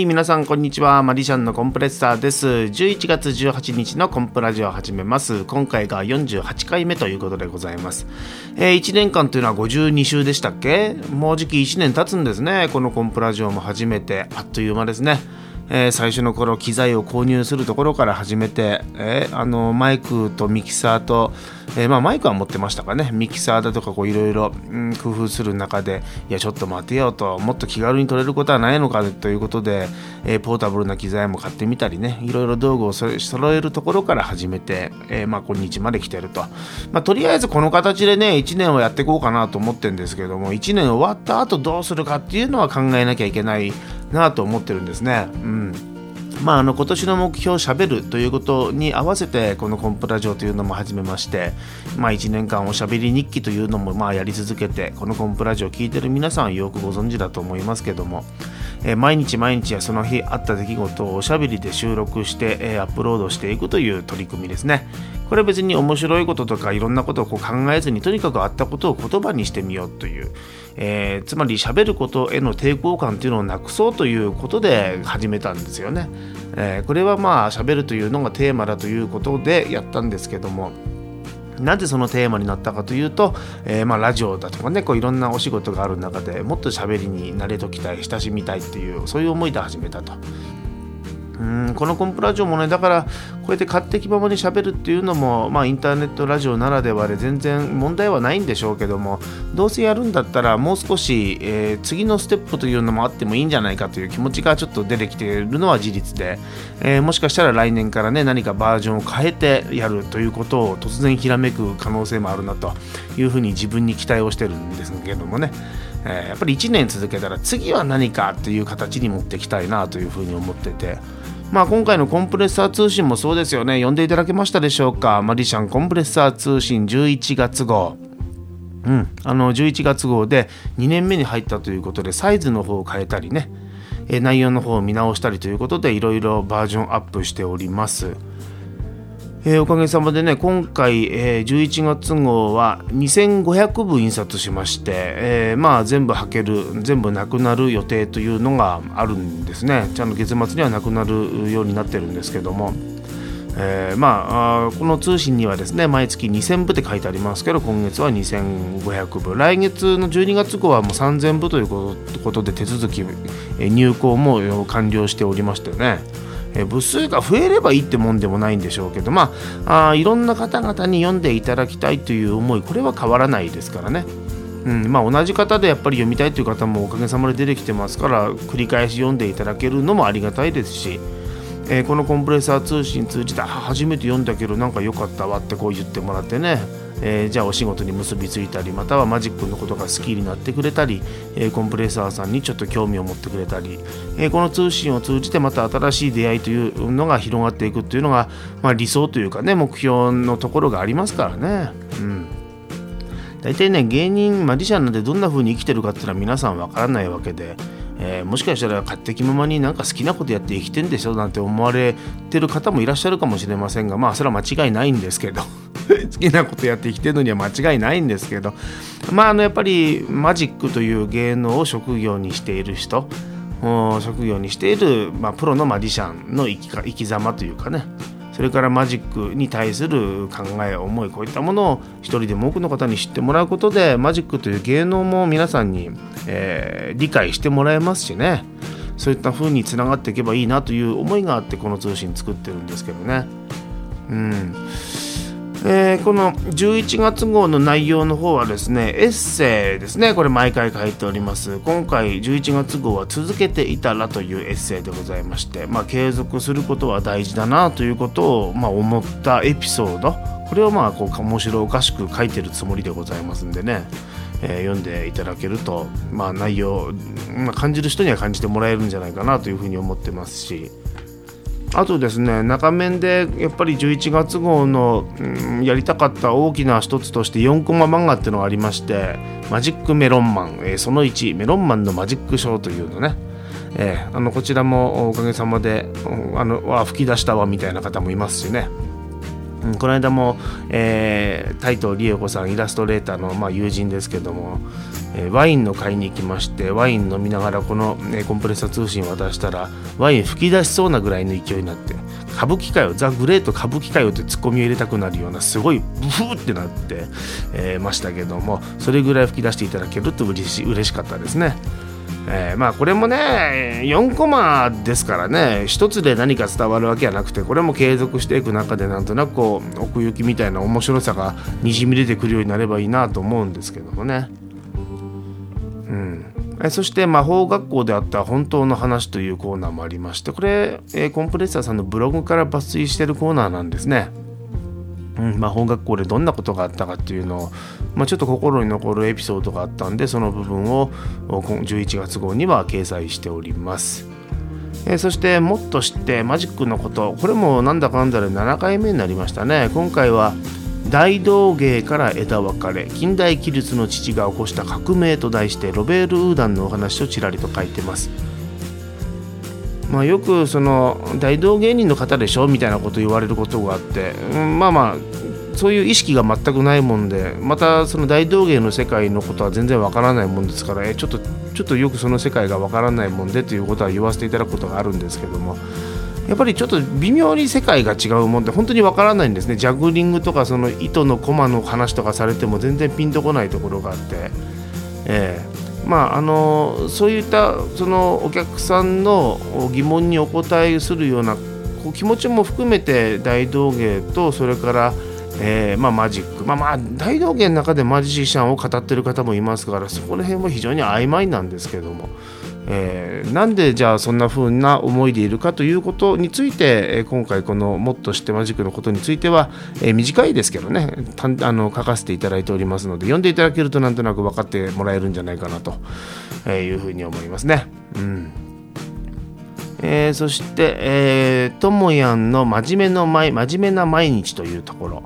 い皆さんこんにちは。マリシャンのコンプレッサーです。11月18日のコンプラジオを始めます。今回が48回目ということでございます、えー、1年間というのは52週でしたっけ？もうじき1年経つんですね。このコンプラジオも初めて。あっという間ですね。えー、最初の頃機材を購入するところから始めて、えー、あのマイクとミキサーと、えー、まあ、マイクは持ってましたかね。ミキサーだとかいろいろ工夫する中でいやちょっと待てよと。もっと気軽に撮れることはないのかということで、えポータブルな機材も買ってみたりね。いろいろ道具を揃えるところから始めて、えまあ、今日まで来てると、まあ、とりあえずこの形でね1年をやっていこうかなと思ってるんですけども1年終わった後どうするかっていうのは考えなきゃいけないなと思ってるんですね。うんまあ、あの今年の目標をしゃべるということに合わせてこのコンプラジオというのも始めまして、まあ、1年間おしゃべり日記というのもまあやり続けてこのコンプラジオを聞いてる皆さんよくご存知だと思いますけども、えー、毎日毎日やその日あった出来事をおしゃべりで収録して、えー、アップロードしていくという取り組みですねこれ別に面白いこととかいろんなことをこう考えずにとにかくあったことを言葉にしてみようという、えー、つまり喋ることへの抵抗感というのをなくそうということで始めたんですよね。えー、これはまあ喋るというのがテーマだということでやったんですけども。なぜそのテーマになったかというと、えー、まあラジオだとかねこういろんなお仕事がある中でもっと喋りに慣れときたい親しみたいっていうそういう思いで始めたと。うんこのコンプラジオもねだからこうやって勝手気ままにしゃべるっていうのも、まあ、インターネットラジオならではで全然問題はないんでしょうけどもどうせやるんだったらもう少し、えー、次のステップというのもあってもいいんじゃないかという気持ちがちょっと出てきているのは事実で、えー、もしかしたら来年からね何かバージョンを変えてやるということを突然ひらめく可能性もあるなというふうに自分に期待をしてるんですけどもね、え、やっぱり1年続けたら次は何かっていう形に持っていきたいなというふうに思ってて。まあ、今回のコンプレッサー通信もそうですよね。呼んでいただけましたでしょうか？マリシャンコンプレッサー通信11月号。うん、あの11月号で2年目に入ったということでサイズの方を変えたりね、え内容の方を見直したりということでいろいろバージョンアップしております。えー、おかげさまでね今回、えー、11月号は2500部印刷しまして、えー、まあ全部はける全部なくなる予定というのがあるんですね。ちゃんと月末にはなくなるようになってるんですけども、えー、まあこの通信にはですね毎月2000部って書いてありますけど今月は2500部。来月の12月号はもう3000部ということで手続き入稿も完了しておりましてね。え部数が増えればいいってもんでもないんでしょうけどまああいろんな方々に読んでいただきたいという思いこれは変わらないですからね。うんまあ、同じ方でやっぱり読みたいという方もおかげさまで出てきてますから繰り返し読んでいただけるのもありがたいですし、えー、このコンプレッサー通信通じて初めて読んだけどなんか良かったわってこう言ってもらってね。えー、じゃあお仕事に結びついたりまたはマジックのことが好きになってくれたり、えー、コンプレッサーさんにちょっと興味を持ってくれたり、え、この通信を通じてまた新しい出会いというのが広がっていくっていうのが、まあ、理想というかね目標のところがありますからね。うん。大体ね芸人マジシャンなんてどんな風に生きてるかっていうのは皆さんわからないわけで、えー、もしかしたら勝手気ままになんか好きなことやって生きてんでしょなんて思われてる方もいらっしゃるかもしれませんがまあそれは間違いないんですけど。好きなことやって生きてるのには間違いないんですけど。まああのやっぱりマジックという芸能を職業にしている人。職業にしている、まあ、プロのマジシャンの生きか生き様というかね。それからマジックに対する考え思いこういったものを一人でも多くの方に知ってもらうことでマジックという芸能も皆さんに、えー、理解してもらえますしね。そういった風につながっていけばいいなという思いがあってこの通信作ってるんですけどね。うん。えー、この11月号の内容の方はですねエッセイですね。これ毎回書いております。今回11月号は続けていたらというエッセイでございまして、まあ、継続することは大事だなということを、まあ、思ったエピソード。これをまあこう面白おかしく書いてるつもりでございますんでね、えー、読んでいただけると、まあ、内容、まあ、感じる人には感じてもらえるんじゃないかなというふうに思ってますし。あとですね中面でやっぱり11月号の、うん、やりたかった大きな一つとして4コマ漫画っていうのがありましてマジックメロンマン、えー、その1メロンマンのマジックショーというのね。えー、あのこちらもおかげさまであのわ吹き出したわみたいな方もいますしね、ん、この間も、えー、タイト理恵子さんイラストレーターの、まあ、友人ですけどもえー、ワインの買いに行きましてワイン飲みながらこの、ね、コンプレッサー通信を渡したらワイン吹き出しそうなぐらいの勢いになって歌舞伎かよザ・グレート歌舞伎かよってツッコミを入れたくなるようなすごいブフーってなって、えー、ましたけどもそれぐらい吹き出していただけると嬉し嬉しかったですね。えー、まあこれもね4コマですからね一つで何か伝わるわけはなくてこれも継続していく中でなんとなくこう奥行きみたいな面白さがにじみ出てくるようになればいいなと思うんですけどもね。うんそして魔法学校であった本当の話というコーナーもありましてこれ、え、コンプレッサーさんのブログから抜粋してるコーナーなんですね。うん、魔法学校でどんなことがあったかっていうのを、まあ、ちょっと心に残るエピソードがあったんでその部分を11月号には掲載しております。えー、そしてもっと知ってマジックのことこれもなんだかんだで7回目になりましたね今回は大道芸から枝分かれ近代記述の父が起こした革命と題してロベール・ウーダンのお話をちらりと書いてます。まあ、よくその大道芸人の方でしょみたいなこと言われることがあって、うん、まあまあそういう意識が全くないもんでまたその大道芸の世界のことは全然わからないもんですからえちょっとちょっとよくその世界がわからないもんでということは言わせていただくことがあるんですけどもやっぱりちょっと微妙に世界が違うもんで本当にわからないんですね。ジャグリングとかその糸のコマの話とかされても全然ピンとこないところがあって、えー、まああのそういったそのお客さんの疑問にお答えするようなこう気持ちも含めて大道芸とそれからえー、まあ、マジック、まあ、まあ大道芸の中でマジシャンを語ってる方もいますからそこら辺も非常に曖昧なんですけども、えー、なんでじゃあそんな風な思いでいるかということについて、今回このもっとしてマジックのことについては、えー、短いですけどねたあの書かせていただいておりますので読んでいただけるとなんとなく分かってもらえるんじゃないかなというふうに思いますね。うんえー、そして、え、ともやんの真面目の真面目な毎日というところ。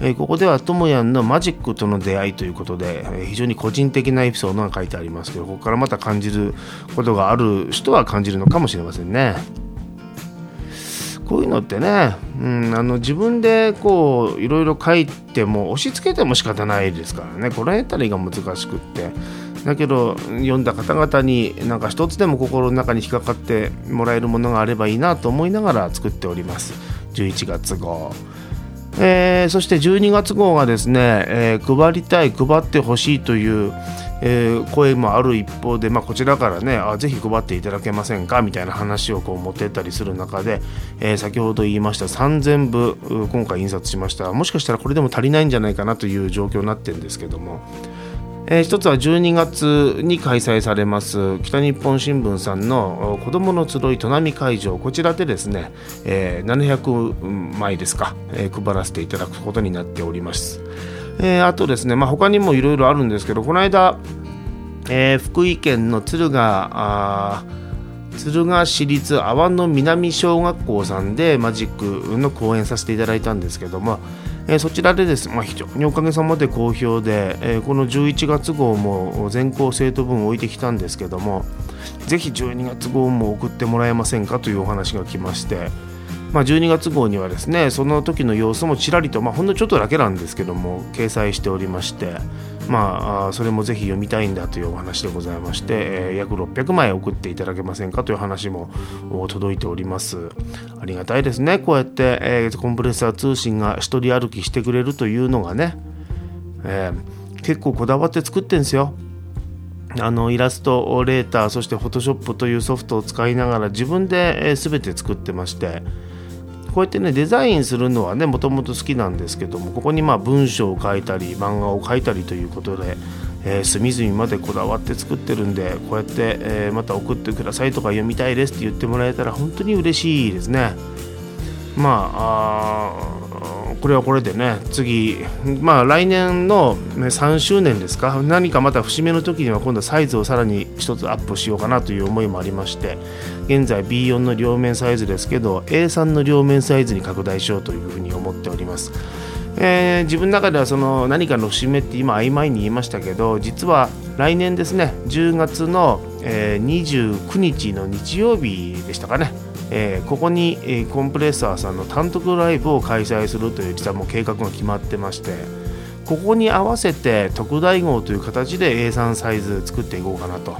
えー、ここではともやんのマジックとの出会いということで、えー、非常に個人的なエピソードが書いてありますけどここからまた感じることがある人は感じるのかもしれませんね。こういうのってね、うん、あの自分でこういろいろ書いても押し付けても仕方ないですからねこの辺りが難しくってだけど読んだ方々になんか一つでも心の中に引っかかってもらえるものがあればいいなと思いながら作っております11月号。えー、そして12月号がですね、えー、配りたい配ってほしいという、えー、声もある一方で、まあ、こちらからねあぜひ配っていただけませんかみたいな話をこう持ってったりする中で、え先ほど言いました3000部今回印刷しましたもしかしたらこれでも足りないんじゃないかなという状況になってるんですけども。えー、一つは12月に開催されます北日本新聞さんの子どもの集い砺波会場。こちらでですね、えー、700枚ですか、えー、配らせていただくことになっております、えー、あとですね、まあ、他にもいろいろあるんですけどこの間、えー、福井県の敦賀敦賀市立阿波の南小学校さんでマジックの講演させていただいたんですけども、えー、そちらでです、まあ、非常におかげさまで好評で、えー、この11月号も全校生徒分置いてきたんですけどもぜひ12月号も送ってもらえませんかというお話が来まして、まあ、12月号にはですねその時の様子もちらりと、まあ、ほんのちょっとだけなんですけども掲載しておりましてまあ、それもぜひ読みたいんだというお話でございまして、えー、約600枚送っていただけませんかという話も届いております。ありがたいですね。こうやって、えー、コンプレッサー通信が一人歩きしてくれるというのがね、えー、結構こだわって作ってんですよ。あのイラストレーターそしてフォトショップというソフトを使いながら自分で、全て作ってましてこうやってねデザインするのはねもともと好きなんですけどもここにまあ文章を書いたり漫画を書いたりということで、えー、隅々までこだわって作ってるんでこうやって、えー、また送ってくださいとか読みたいですって言ってもらえたら本当に嬉しいですね。まあこれはこれでね次まあ来年の、3周年ですか？何かまた節目の時には今度はサイズをさらに1つアップしようかなという思いもありまして現在 B4 の両面サイズですけど A3 の両面サイズに拡大しようというふうに思っております。えー、自分の中ではその何かの節目って今曖昧に言いましたけど実は来年ですね10月の、えー、29日の日曜日でしたかねえー、ここに、えー、コンプレッサーさんの単独ライブを開催するという実はもう計画が決まってましてここに合わせて特大号という形で A3 サイズ作っていこうかなと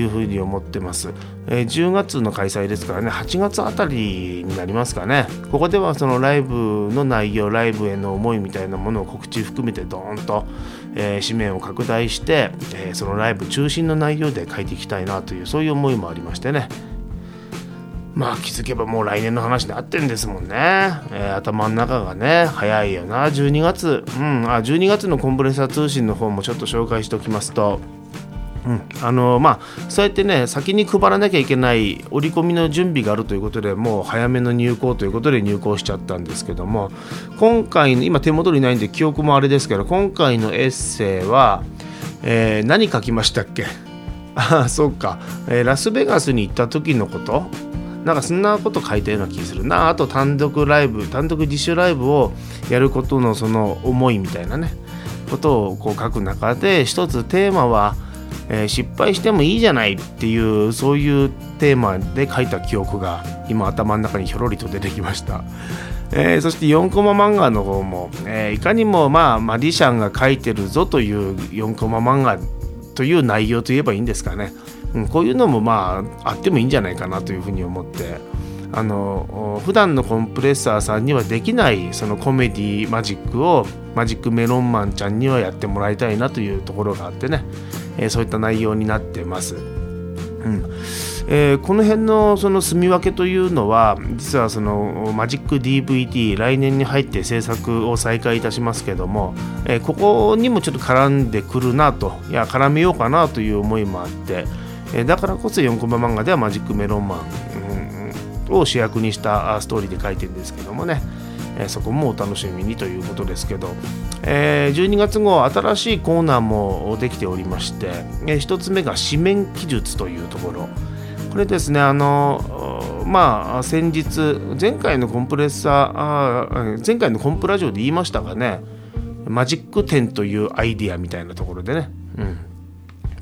いうふうに思ってます、えー、10月の開催ですからね8月あたりになりますかね。ここではそのライブの内容ライブへの思いみたいなものを告知含めてドーンと、えー、紙面を拡大して、えー、そのライブ中心の内容で書いていきたいなというそういう思いもありましてね。まあ気づけばもう来年の話になってんですもんね、えー、頭の中がね早いよな。12月。うん。あ12月のコンプレッサー通信の方もちょっと紹介しておきますと。うん、あのまあそうやってね先に配らなきゃいけない折り込みの準備があるということでもう早めの入稿ということで入稿しちゃったんですけども。今回の今手元にないんで記憶もあれですけど今回のエッセイは、えー、何書きましたっけ？あそうか、えー、ラスベガスに行った時のこと？なんかそんなこと書いたような気するな。あと単独ライブ単独自主ライブをやることのその思いみたいなね。ことをこう書く中で一つテーマは「えー、失敗してもいいじゃないっていうそういうテーマで書いた記憶が今頭の中にひょろりと出てきました。えー、そして4コマ漫画の方も、えー、いかにもまあマディシャンが書いてるぞという4コマ漫画という内容といえばいいんですかね、うん、こういうのもまああってもいいんじゃないかなというふうに思って。あの普段のコンプレッサーさんにはできないそのコメディマジックをマジックメロンマンちゃんにはやってもらいたいなというところがあってね、えー、そういった内容になってます。うん。えー、この辺のその住み分けというのは実はそのマジック DVD 来年に入って制作を再開いたしますけども、えー、ここにもちょっと絡んでくるなといや絡めようかなという思いもあって、え、だからこそ4コマ漫画ではマジックメロンマン、うん、を主役にしたストーリーで書いてるんですけどもね、えそこもお楽しみにということですけど、えー、12月号新しいコーナーもできておりまして、えー、1つ目が紙面記述というところ。これですねあのまあ先日前回のコンプレッサー前回のコンプラジオで言いましたがねマジック展というアイディアみたいなところでね、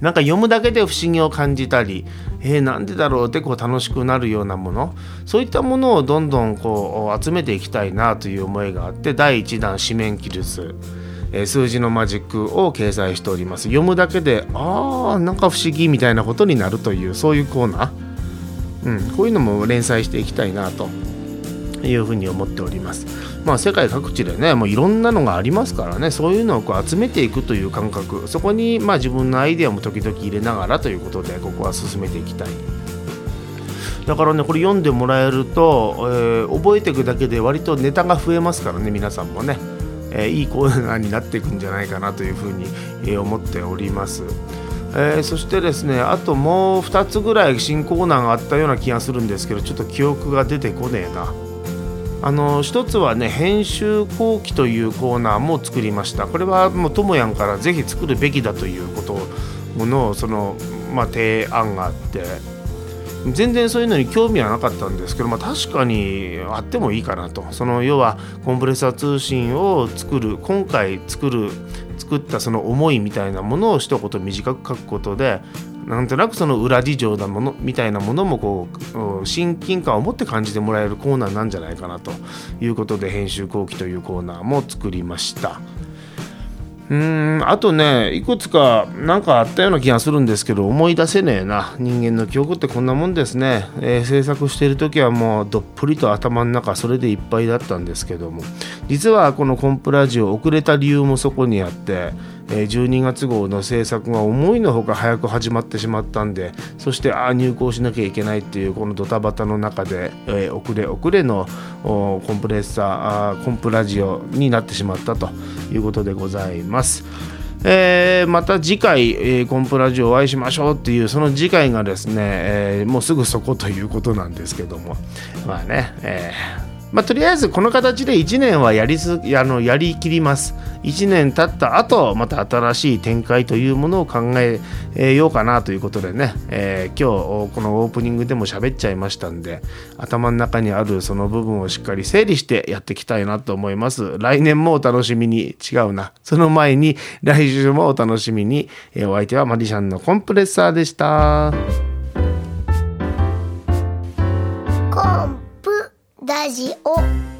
なんか読むだけで不思議を感じたり、えー、なんでだろうってこう楽しくなるようなもの。そういったものをどんどんこう集めていきたいなという思いがあって第1弾紙面記述え数字のマジックを掲載しております。読むだけでああなんか不思議みたいなことになるというそういうコーナー、うん、こういうのも連載していきたいなと。いうふうに思っております。まあ、世界各地でねもういろんなのがありますからねそういうのをこう集めていくという感覚そこにまあ自分のアイデアも時々入れながらということでここは進めていきたいだからねこれ読んでもらえると、えー、覚えていくだけで割とネタが増えますからね皆さんもね、えー、いいコーナーになっていくんじゃないかなというふうに、えー、思っております。えー、そしてですねあともう2つぐらい新コーナーがあったような気がするんですけどちょっと記憶が出てこねえな。あの一つはね編集後期というコーナーも作りました。これはもうともやんからぜひ作るべきだということものその、まあ、提案があって。全然そういうのに興味はなかったんですけど、まあ、確かにあってもいいかなと。その要はコンプレッサー通信を作る今回作る作ったその思いみたいなものを一言短く書くことでなんとなくその裏事情なものみたいなものもこう親近感を持って感じてもらえるコーナーなんじゃないかなということで編集後期というコーナーも作りました。うんあとねいくつか何かあったような気がするんですけど思い出せねえな。人間の記憶ってこんなもんですね、えー、制作している時はもうどっぷりと頭の中それでいっぱいだったんですけども。実はこのコンプラジオ遅れた理由もそこにあって12月号の制作が思いのほか早く始まってしまったんでそしてああ入稿しなきゃいけないっていうこのドタバタの中で、え、遅れ遅れのコンプレッサーコンプラジオになってしまったということでございます。えー、また次回、えー、コンプラジオお会いしましょうっていうその次回がですね、えー、もうすぐそこということなんですけどもまあね、えーまあ、とりあえずこの形で1年はやりすあのやりきります。1年経った後また新しい展開というものを考えようかなということでね、えー、今日このオープニングでも喋っちゃいましたんで頭の中にあるその部分をしっかり整理してやっていきたいなと思います。来年もお楽しみに違うな。その前に来週もお楽しみに、え、お相手はマリシャンのコンプレッサーでした。ラジオ。